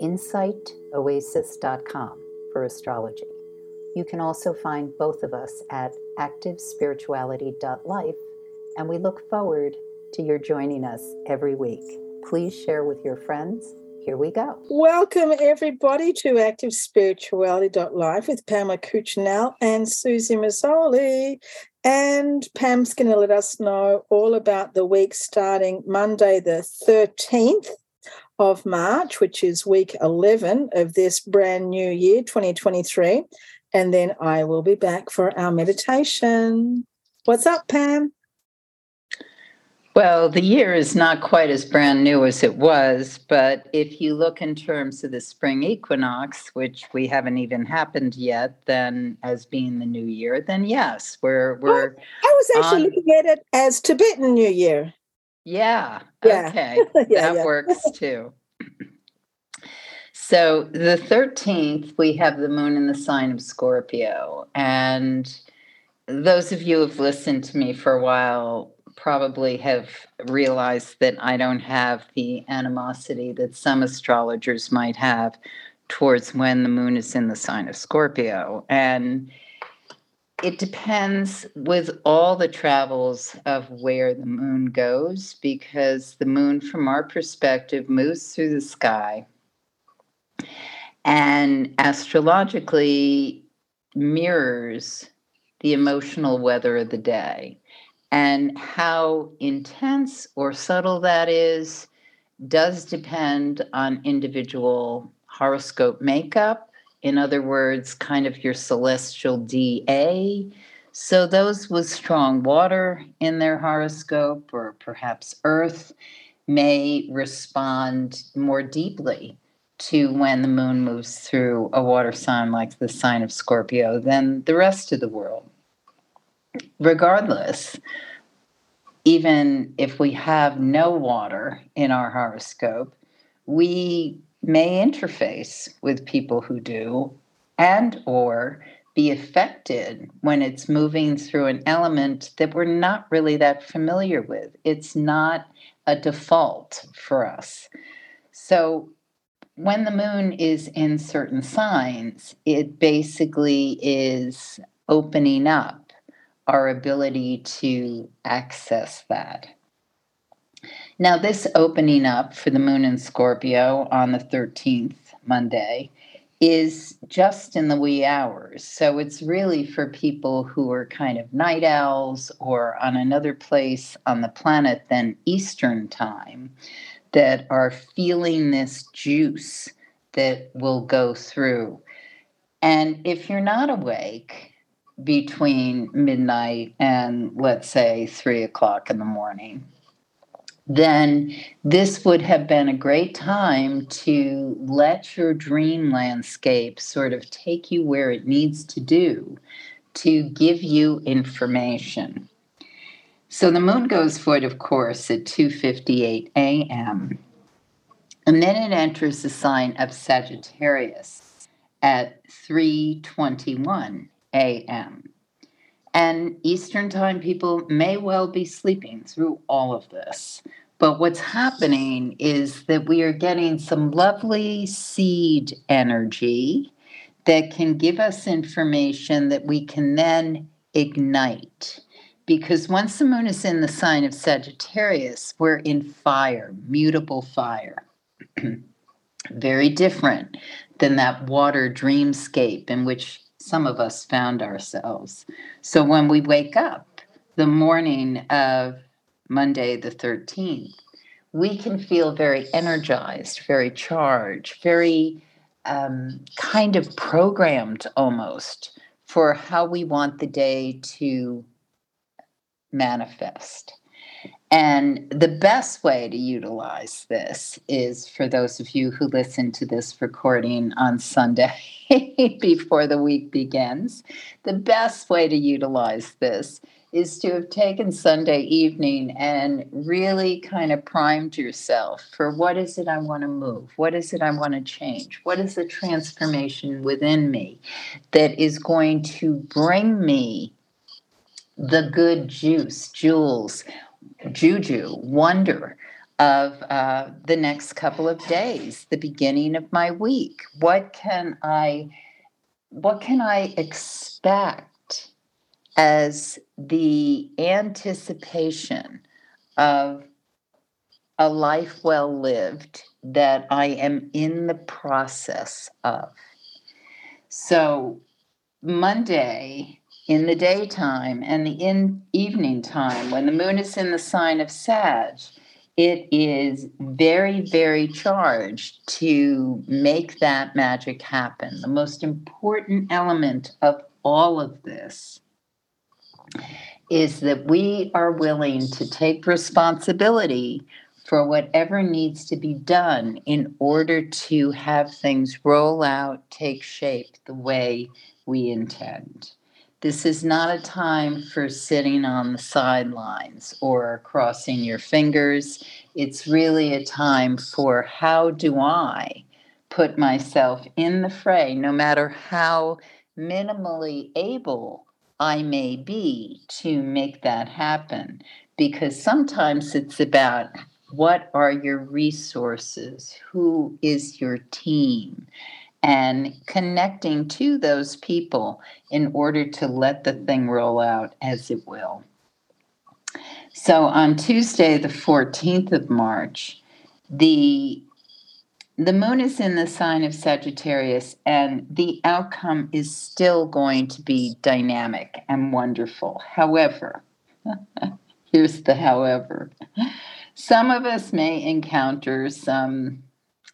insightoasis.com for astrology. You can also find both of us at activespirituality.life, and we look forward to your joining us every week. Please share with your friends. Here we go. Welcome, everybody, to activespirituality.life with Pamela Cuccinell and Susie Mazzoli. And Pam's going to let us know all about the week starting Monday, the 13th of March, which is week 11 of this brand new year, 2023. And then I will be back for our meditation. What's up, Pam? Well, the year is not quite as brand new as it was, but if you look in terms of the spring equinox, which we haven't even happened yet, then as being the new year, then yes, we're we're. Oh, I was actually on, looking at it as Tibetan New Year. Yeah. yeah. Okay. yeah, that yeah. works too. So the 13th, we have the moon in the sign of Scorpio. And those of you who've listened to me for a while probably have realized that I don't have the animosity that some astrologers might have towards when the moon is in the sign of Scorpio. And it depends with all the travels of where the moon goes, because the moon, from our perspective, moves through the sky and astrologically mirrors the emotional weather of the day. And how intense or subtle that is does depend on individual horoscope makeup in other words, kind of your celestial DNA. So, those with strong water in their horoscope, or perhaps earth, may respond more deeply to when the moon moves through a water sign like the sign of Scorpio than the rest of the world. Regardless, even if we have no water in our horoscope, we may interface with people who do and or be affected when it's moving through an element that we're not really that familiar with. It's not a default for us. So when the moon is in certain signs, it basically is opening up our ability to access that. Now, this opening up for the moon in Scorpio on the 13th, Monday, is just in the wee hours. So it's really for people who are kind of night owls or on another place on the planet than Eastern time that are feeling this juice that will go through. And if you're not awake between midnight and let's say three o'clock in the morning, then this would have been a great time to let your dream landscape sort of take you where it needs to do to give you information. So the moon goes void, of course, at 2:58 a.m. And then it enters the sign of Sagittarius at 3:21 a.m. And Eastern Time people may well be sleeping through all of this. But what's happening is that we are getting some lovely seed energy that can give us information that we can then ignite. Because once the moon is in the sign of Sagittarius, we're in fire, mutable fire. Very different than that water dreamscape in which some of us found ourselves. So when we wake up the morning of Monday the 13th, we can feel very energized, very charged, very um, kind of programmed almost for how we want the day to manifest. And the best way to utilize this is for those of you who listen to this recording on Sunday before the week begins. The best way to utilize this is to have taken Sunday evening and really kind of primed yourself for what is it I want to move? What is it I want to change? What is the transformation within me that is going to bring me the good juice, jewels, juju, wonder of uh, the next couple of days, the beginning of my week? What can I what can I expect as the anticipation of a life well lived that I am in the process of. So, Monday in the daytime and the in evening time, when the moon is in the sign of Sag, it is very, very charged to make that magic happen. The most important element of all of this is that we are willing to take responsibility for whatever needs to be done in order to have things roll out, take shape the way we intend. This is not a time for sitting on the sidelines or crossing your fingers. It's really a time for how do I put myself in the fray, no matter how minimally able I may be to make that happen. Because sometimes it's about what are your resources? Who is your team? And connecting to those people in order to let the thing roll out as it will. So on Tuesday, the 14th of March, the the moon is in the sign of Sagittarius, and the outcome is still going to be dynamic and wonderful. However, here's the however some of us may encounter some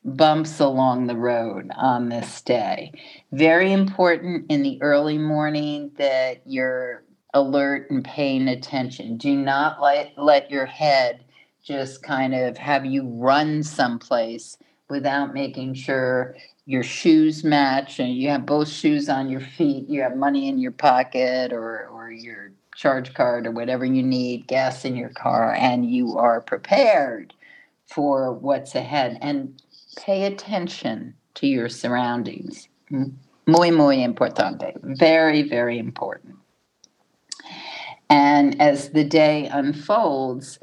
bumps along the road on this day. Very important in the early morning that you're alert and paying attention. Do not let, let your head just kind of have you run someplace without making sure your shoes match and you have both shoes on your feet, you have money in your pocket or, or your charge card or whatever you need, gas in your car, and you are prepared for what's ahead. And pay attention to your surroundings. Muy, muy importante. Very, very important. And as the day unfolds,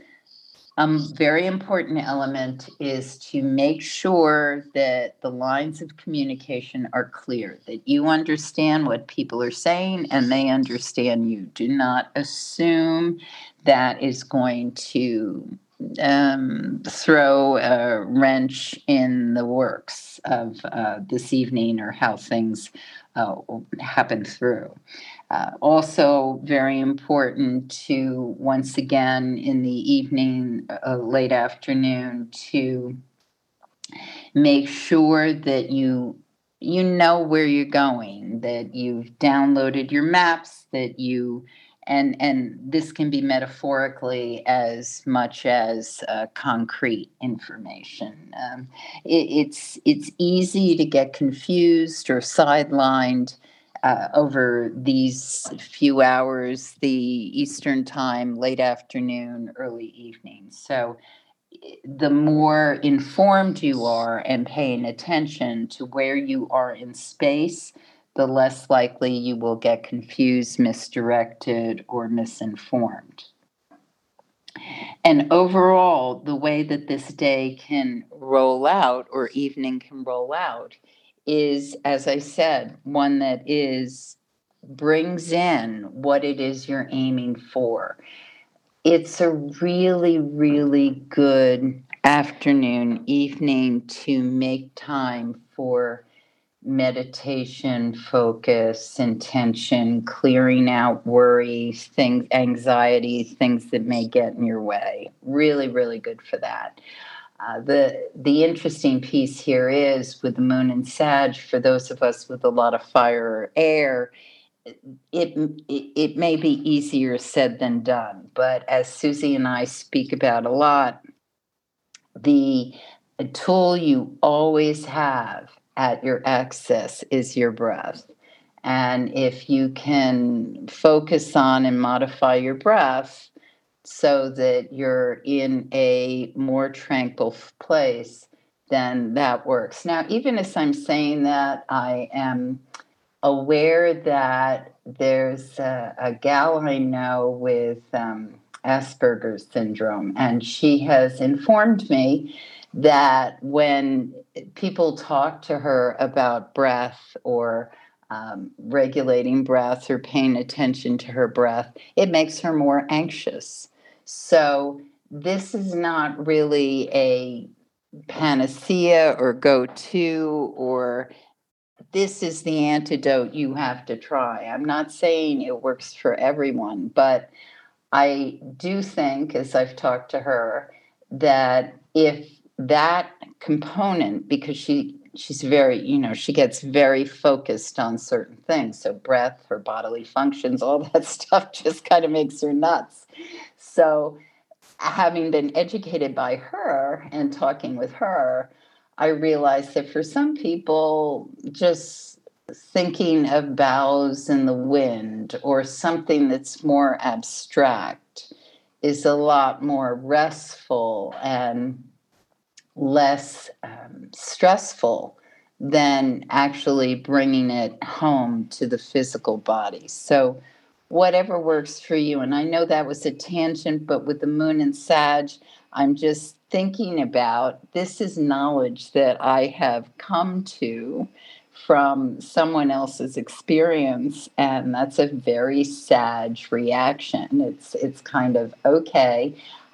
a very important element is to make sure that the lines of communication are clear, that you understand what people are saying and they understand you. Do not assume that is going to um, throw a wrench in the works of uh, this evening or how things uh, happen through. Uh, also, very important to once again in the evening, uh, late afternoon, to make sure that you you know where you're going, that you've downloaded your maps, that you and and this can be metaphorically as much as uh, concrete information. Um, it, it's it's easy to get confused or sidelined uh, over these few hours, the Eastern time, late afternoon, early evening. So the more informed you are and paying attention to where you are in space the less likely you will get confused, misdirected, or misinformed. And overall, the way that this day can roll out or evening can roll out is, as I said, one that is brings in what it is you're aiming for. It's a really, really good afternoon, evening to make time for meditation, focus, intention, clearing out worry, things, anxiety, things that may get in your way. Really, really good for that. Uh, the the interesting piece here is with the moon and Sag for those of us with a lot of fire or air it, it it may be easier said than done, but as Susie and I speak about a lot, the tool you always have at your access is your breath. And if you can focus on and modify your breath so that you're in a more tranquil place, then that works. Now, even as I'm saying that, I am aware that there's a, a gal I know with um, Asperger's syndrome, and she has informed me that when people talk to her about breath or um, regulating breath or paying attention to her breath, it makes her more anxious. So, this is not really a panacea or go to or this is the antidote you have to try. I'm not saying it works for everyone, but I do think, as I've talked to her, that if that component, because she she's very, you know, she gets very focused on certain things. So breath, her bodily functions, all that stuff just kind of makes her nuts. So having been educated by her and talking with her, I realized that for some people, just thinking of boughs in the wind or something that's more abstract is a lot more restful and less um, stressful than actually bringing it home to the physical body. So, whatever works for you. And I know that was a tangent, but with the moon and Sag, I'm just thinking about this is knowledge that I have come to from someone else's experience and that's a very sad reaction it's it's kind of okay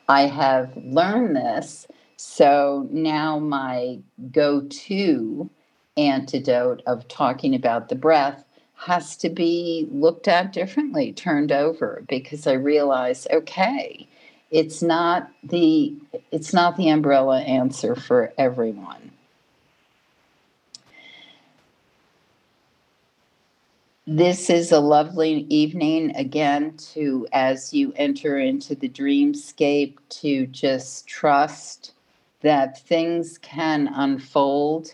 i have learned this so now my go-to antidote of talking about the breath has to be looked at differently turned over because i realize okay it's not the it's not the umbrella answer for everyone. This is a lovely evening again to as you enter into the dreamscape to just trust that things can unfold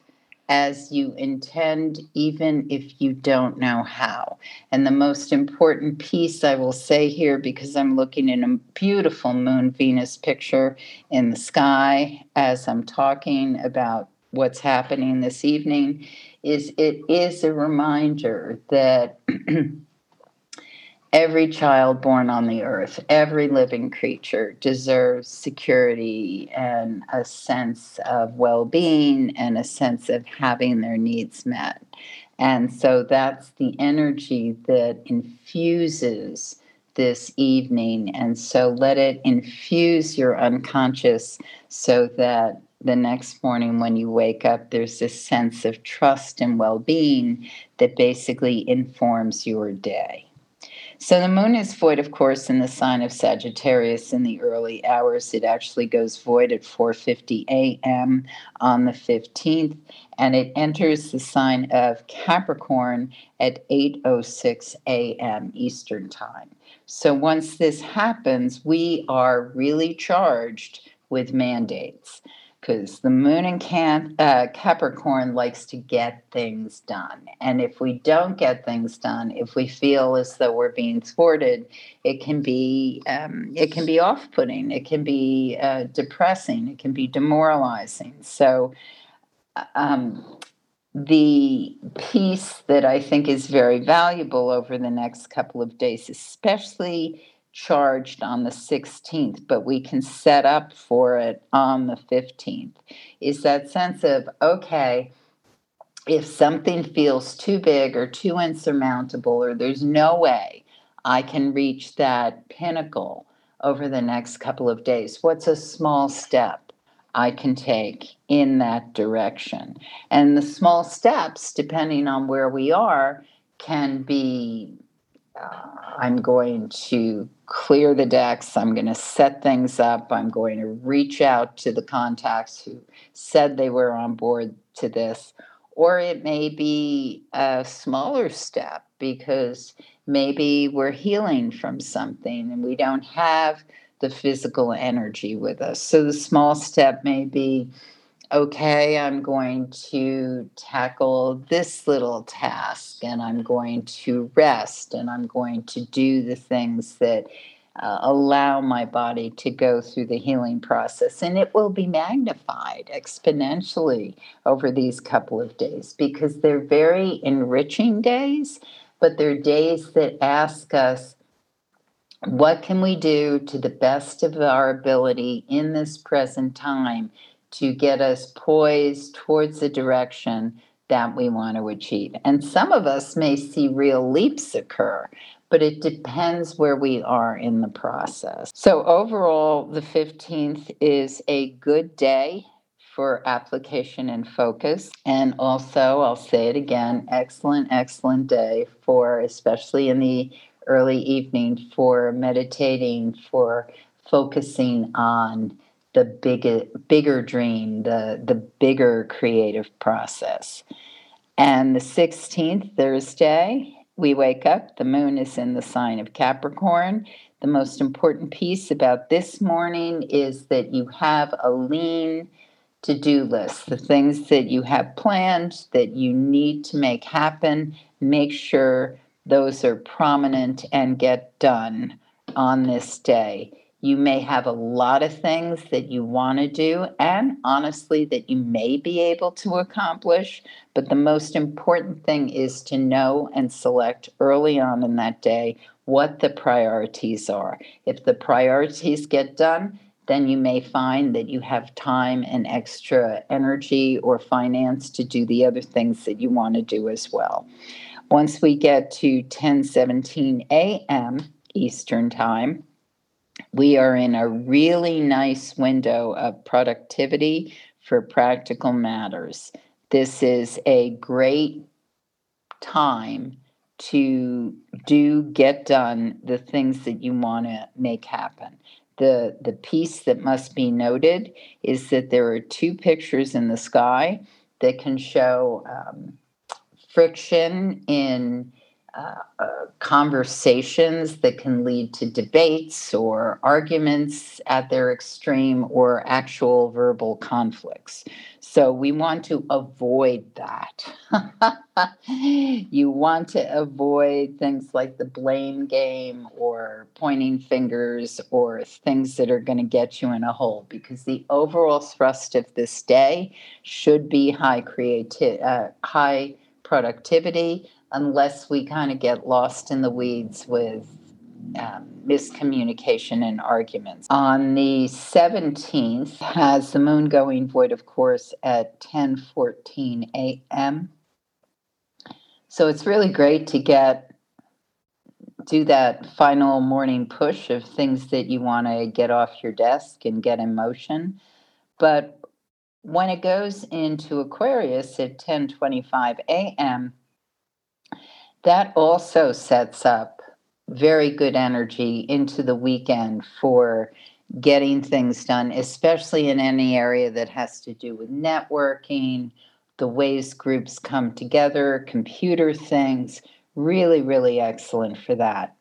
as you intend, even if you don't know how. And the most important piece I will say here, because I'm looking at a beautiful moon Venus picture in the sky as I'm talking about what's happening this evening, is it is a reminder that. every child born on the earth, every living creature deserves security and a sense of well being and a sense of having their needs met. And so that's the energy that infuses this evening. And so let it infuse your unconscious so that the next morning when you wake up, there's this sense of trust and well being that basically informs your day. So the moon is void, of course, in the sign of Sagittarius in the early hours. It actually goes void at 4:50 a.m. on the 15th, and it enters the sign of Capricorn at 8:06 a.m. Eastern Time. So once this happens, we are really charged with mandates because the moon in uh, Capricorn likes to get things done. And if we don't get things done, if we feel as though we're being thwarted, it can be um, it can be off-putting. It can be uh, depressing. It can be demoralizing. So. Um, the piece that I think is very valuable over the next couple of days, especially charged on the 16th, but we can set up for it on the 15th, is that sense of, okay, if something feels too big or too insurmountable, or there's no way I can reach that pinnacle over the next couple of days, what's a small step I can take in that direction? And the small steps, depending on where we are, can be Uh, I'm going to clear the decks. I'm going to set things up. I'm going to reach out to the contacts who said they were on board to this. or it may be a smaller step because maybe we're healing from something and we don't have the physical energy with us. So the small step may be okay, I'm going to tackle this little task and I'm going to rest and I'm going to do the things that uh, allow my body to go through the healing process. And it will be magnified exponentially over these couple of days because they're very enriching days, but they're days that ask us. What can we do to the best of our ability in this present time to get us poised towards the direction that we want to achieve? And some of us may see real leaps occur but it depends where we are in the process. So, overall, the 15th is a good day for application and focus. And also, I'll say it again excellent, excellent day for, especially in the early evening, for meditating, for focusing on the bigger, bigger dream, the, the bigger creative process. And the 16th, Thursday, we wake up, the moon is in the sign of Capricorn. The most important piece about this morning is that you have a lean to do list. The things that you have planned that you need to make happen, make sure those are prominent and get done on this day. You may have a lot of things that you want to do, and honestly, that you may be able to accomplish. But the most important thing is to know and select early on in that day what the priorities are. If the priorities get done, then you may find that you have time and extra energy or finance to do the other things that you want to do as well. Once we get to 10:17 a.m. Eastern Time, we are in a really nice window of productivity for practical matters. This is a great time to do get done the things that you want to make happen. The the piece that must be noted is that there are two pictures in the sky that can show um, friction in uh, conversations that can lead to debates or arguments at their extreme or actual verbal conflicts. So we want to avoid that. you want to avoid things like the blame game or pointing fingers or things that are going to get you in a hole because the overall thrust of this day should be high creativity, uh, high productivity unless we kind of get lost in the weeds with um, miscommunication and arguments. On the 17th, has the moon going void, of course, at 10:14 a.m. So it's really great to get do that final morning push of things that you want to get off your desk and get in motion. But when it goes into Aquarius at 10:25 a.m., that also sets up very good energy into the weekend for getting things done, especially in any area that has to do with networking, the ways groups come together, computer things. Really, really excellent for that.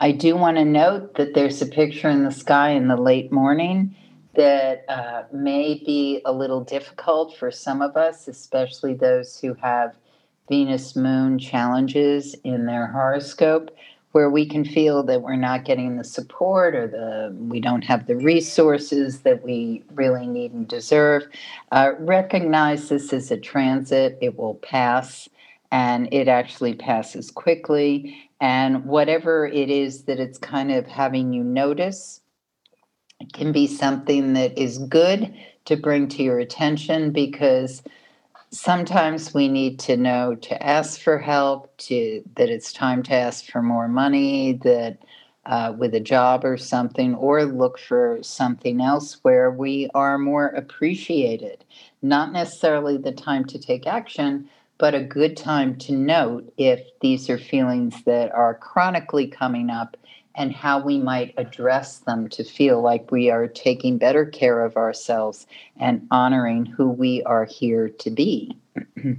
I do want to note that there's a picture in the sky in the late morning that uh, may be a little difficult for some of us, especially those who have Venus moon challenges in their horoscope where we can feel that we're not getting the support or the we don't have the resources that we really need and deserve. Uh, recognize this as a transit it will pass and it actually passes quickly. And whatever it is that it's kind of having you notice can be something that is good to bring to your attention because sometimes we need to know to ask for help to that it's time to ask for more money that uh, with a job or something or look for something else where we are more appreciated. Not necessarily the time to take action but a good time to note if these are feelings that are chronically coming up and how we might address them to feel like we are taking better care of ourselves and honoring who we are here to be.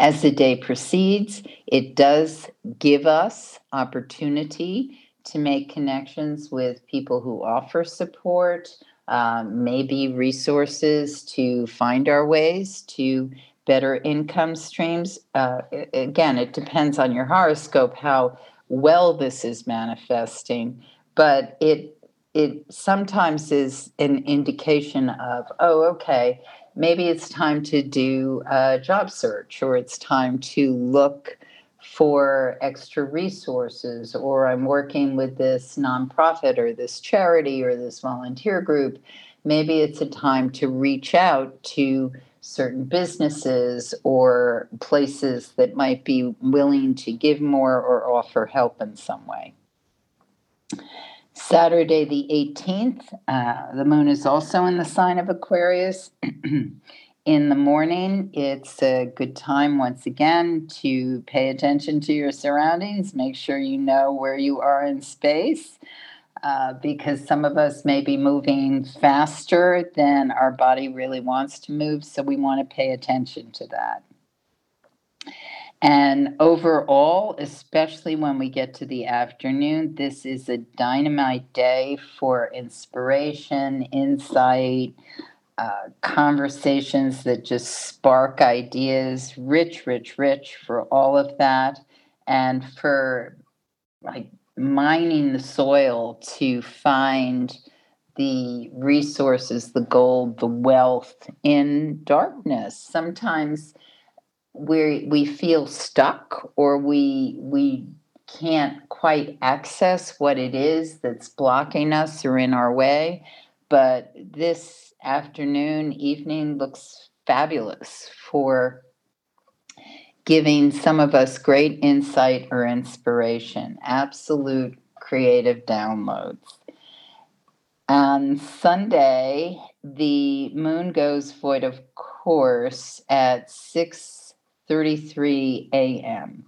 As the day proceeds, it does give us opportunity to make connections with people who offer support, um, maybe resources to find our ways to better income streams. Uh, again, it depends on your horoscope how well this is manifesting, but it it sometimes is an indication of oh okay maybe it's time to do a job search or it's time to look for extra resources or i'm working with this nonprofit or this charity or this volunteer group maybe it's a time to reach out to certain businesses or places that might be willing to give more or offer help in some way. Saturday, the 18th, uh, the moon is also in the sign of Aquarius. in the morning, it's a good time once again to pay attention to your surroundings, make sure you know where you are in space uh, because some of us may be moving faster than our body really wants to move. So we want to pay attention to that. And overall, especially when we get to the afternoon, this is a dynamite day for inspiration, insight, uh, conversations that just spark ideas. Rich, rich, rich for all of that. And for like mining the soil to find the resources, the gold, the wealth in darkness. Sometimes we we feel stuck or we we can't quite access what it is that's blocking us or in our way. But this afternoon, evening looks fabulous for giving some of us great insight or inspiration, absolute creative downloads. On Sunday, the moon goes void of course at 6:33 a.m.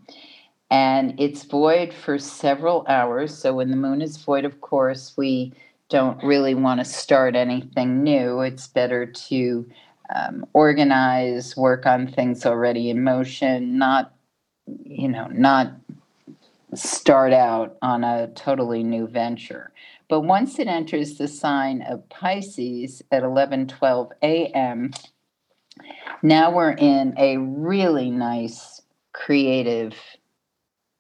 And it's void for several hours. So when the moon is void of course, we don't really want to start anything new. It's better to um, organize, work on things already in motion, not, you know, not start out on a totally new venture. But once it enters the sign of Pisces at 11:12 a.m., now we're in a really nice creative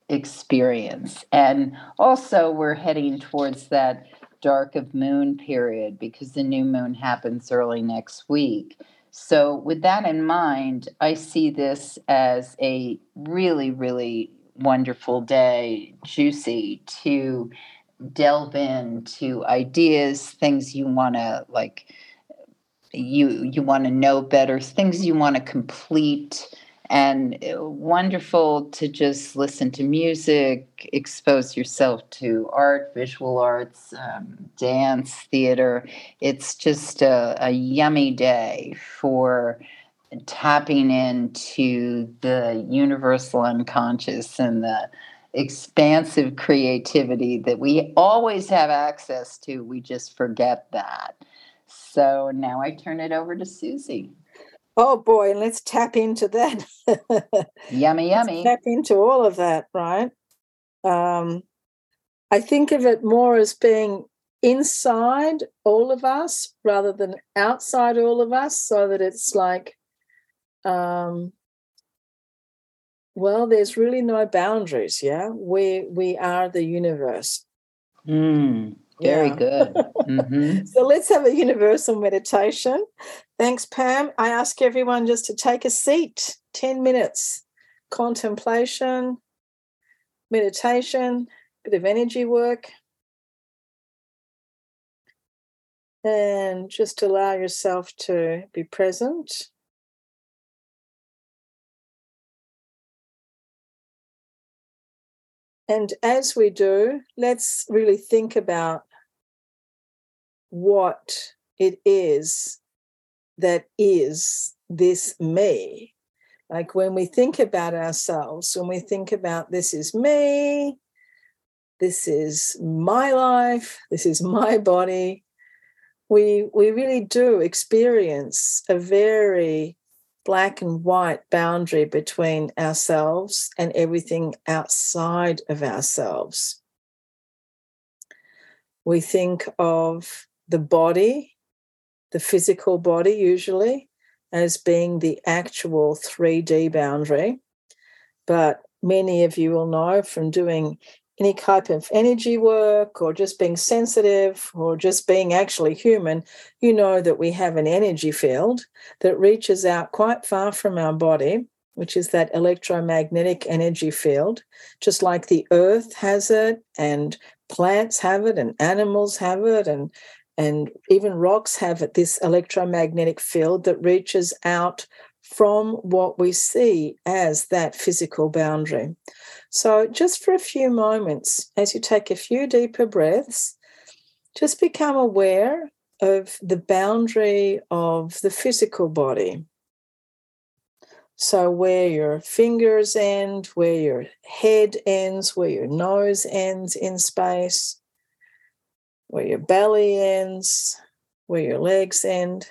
experience. And also we're heading towards that dark of moon period because the new moon happens early next week. So, with that in mind, I see this as a really, really wonderful day, juicy to delve into ideas, things you want to like you you want to know better, things you want to complete and uh, wonderful to just listen to music, expose yourself to art, visual arts, um, dance, theater. It's just a, a yummy day for tapping into the universal unconscious and the expansive creativity that we always have access to. We just forget that. So now I turn it over to Susie. Oh boy, let's tap into that. yummy, yummy. Let's tap into all of that, right? Um, I think of it more as being inside all of us rather than outside all of us, so that it's like, um, well, there's really no boundaries. Yeah, we we are the universe. Mm. Very yeah. good. Mm-hmm. so let's have a universal meditation. Thanks, Pam. I ask everyone just to take a seat, 10 minutes, contemplation, meditation, bit of energy work. And just allow yourself to be present. And as we do, let's really think about what it is that is this me. Like when we think about ourselves, when we think about this is me, this is my life, this is my body. We, we really do experience a very black and white boundary between ourselves and everything outside of ourselves. We think of the body, the physical body, usually, as being the actual 3D boundary. But many of you will know from doing any type of energy work or just being sensitive or just being actually human, you know that we have an energy field that reaches out quite far from our body, which is that electromagnetic energy field, just like the earth has it and plants have it and animals have it and and even rocks have this electromagnetic field that reaches out from what we see as that physical boundary. So, just for a few moments, as you take a few deeper breaths, just become aware of the boundary of the physical body. So, where your fingers end, where your head ends, where your nose ends in space, where your belly ends, where your legs end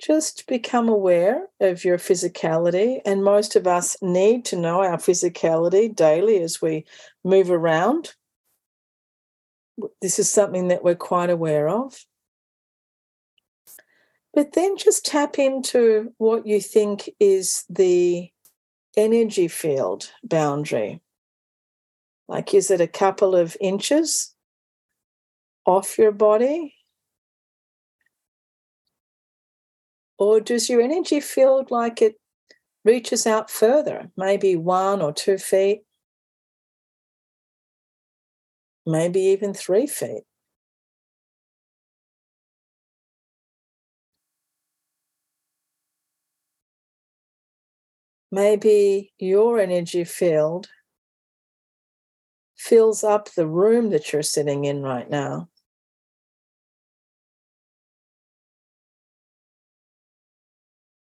just become aware of your physicality. And most of us need to know our physicality daily as we move around. This is something that we're quite aware of. But then just tap into what you think is the energy field boundary. Like, is it a couple of inches off your body? Or does your energy feel like it reaches out further, maybe one or two feet, maybe even three feet? Maybe your energy field fills up the room that you're sitting in right now.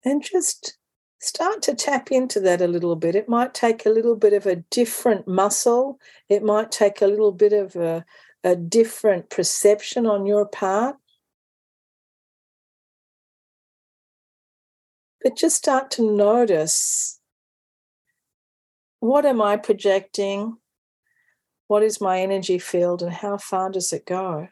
And just start to tap into that a little bit. It might take a little bit of a different muscle, it might take a little bit of a, a different perception on your part. But just start to notice what am I projecting? What is my energy field and how far does it go?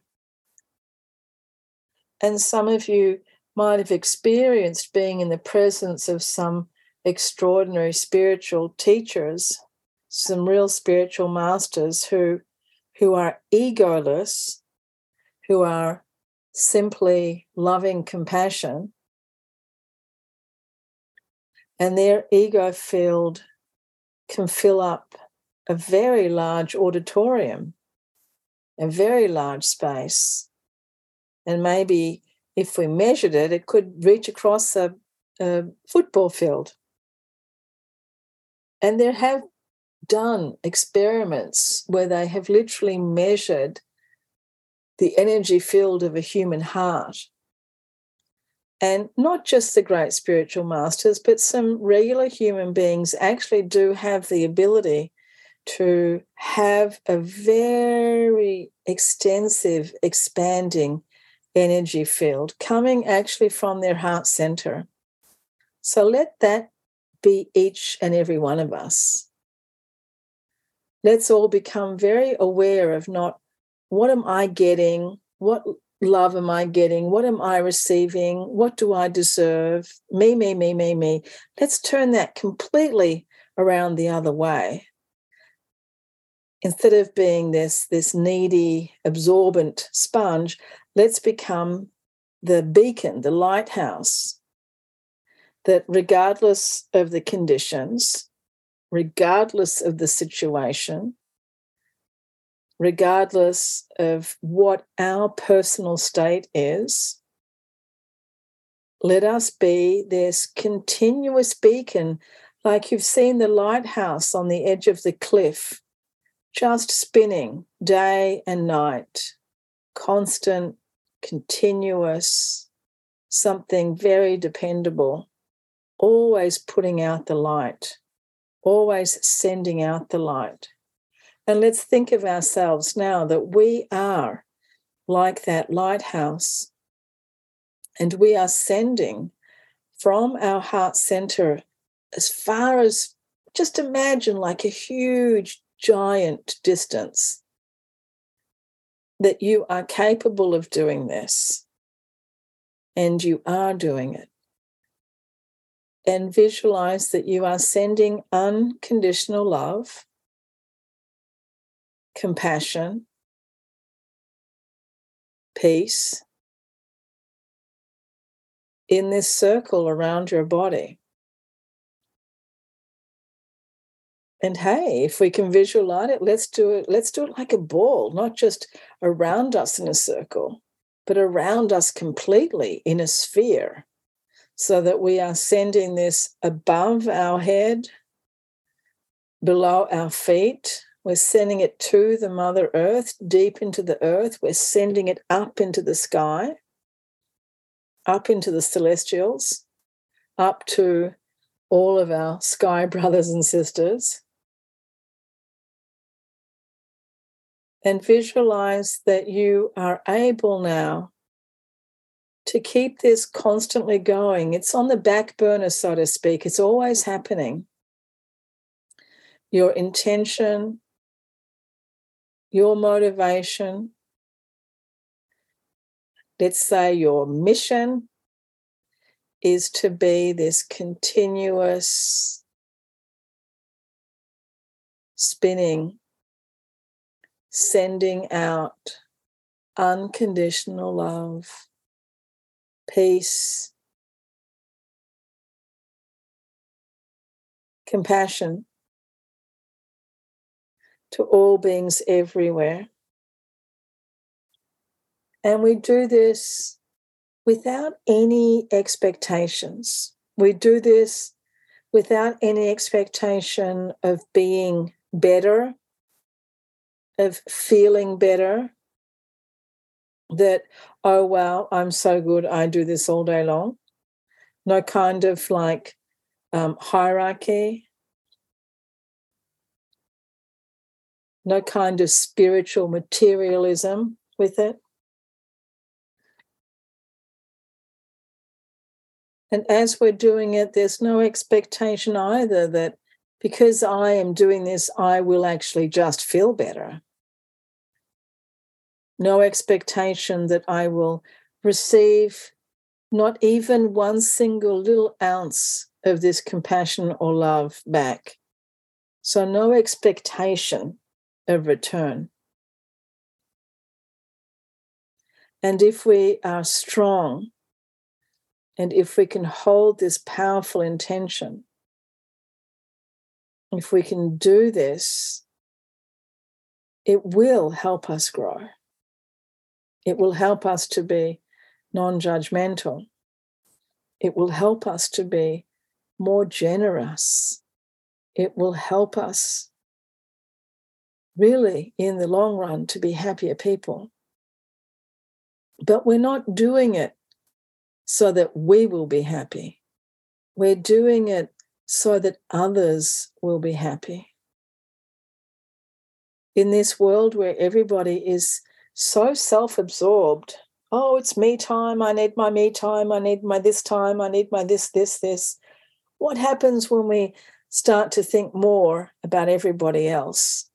And some of you might have experienced being in the presence of some extraordinary spiritual teachers, some real spiritual masters who, who are egoless, who are simply loving compassion. And their ego field can fill up a very large auditorium, a very large space, and maybe if we measured it, it could reach across a, a football field. And there have done experiments where they have literally measured the energy field of a human heart. And not just the great spiritual masters, but some regular human beings actually do have the ability to have a very extensive, expanding energy field coming actually from their heart center. So let that be each and every one of us. Let's all become very aware of not what am I getting? What love am I getting? What am I receiving? What do I deserve? Me, me, me, me, me. Let's turn that completely around the other way. Instead of being this, this needy, absorbent sponge, let's become the beacon, the lighthouse, that regardless of the conditions, regardless of the situation, regardless of what our personal state is, let us be this continuous beacon, like you've seen the lighthouse on the edge of the cliff, just spinning day and night, constant continuous, something very dependable, always putting out the light, always sending out the light. And let's think of ourselves now that we are like that lighthouse and we are sending from our heart center as far as just imagine like a huge giant distance that you are capable of doing this and you are doing it. And visualize that you are sending unconditional love, compassion, peace in this circle around your body. And hey, if we can visualize it, let's do it. Let's do it like a ball, not just around us in a circle, but around us completely in a sphere, so that we are sending this above our head, below our feet. We're sending it to the Mother Earth, deep into the earth. We're sending it up into the sky, up into the celestials, up to all of our sky brothers and sisters. And visualize that you are able now to keep this constantly going. It's on the back burner, so to speak, it's always happening. Your intention, your motivation, let's say your mission is to be this continuous spinning sending out unconditional love, peace, compassion to all beings everywhere. And we do this without any expectations. We do this without any expectation of being better of feeling better that, oh, wow, I'm so good, I do this all day long. No kind of like um, hierarchy, no kind of spiritual materialism with it. And as we're doing it, there's no expectation either that because I am doing this, I will actually just feel better no expectation that I will receive not even one single little ounce of this compassion or love back. So, no expectation of return. And if we are strong, and if we can hold this powerful intention, if we can do this, it will help us grow. It will help us to be non judgmental. It will help us to be more generous. It will help us really, in the long run, to be happier people. But we're not doing it so that we will be happy. We're doing it so that others will be happy. In this world where everybody is so self absorbed. Oh, it's me time. I need my me time. I need my this time. I need my this, this, this. What happens when we start to think more about everybody else?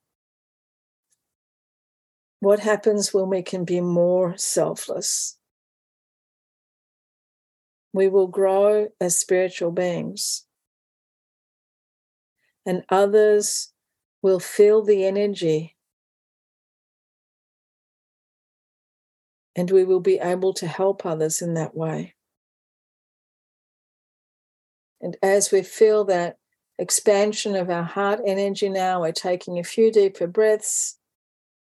What happens when we can be more selfless? We will grow as spiritual beings, and others will feel the energy and we will be able to help others in that way. And as we feel that expansion of our heart energy now, we're taking a few deeper breaths,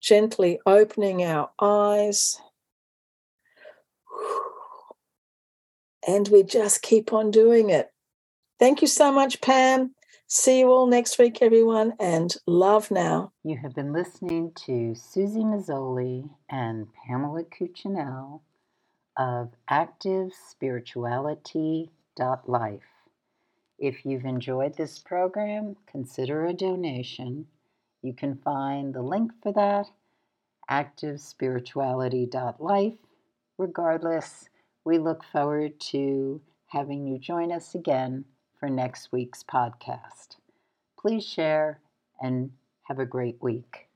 gently opening our eyes. And we just keep on doing it. Thank you so much, Pam. See you all next week, everyone, and love now. You have been listening to Susie Mazzoli and Pamela Cuccinell of ActiveSpirituality.life. If you've enjoyed this program, consider a donation You can find the link for that activespirituality.life. Regardless, we look forward to having you join us again for next week's podcast. Please share and have a great week.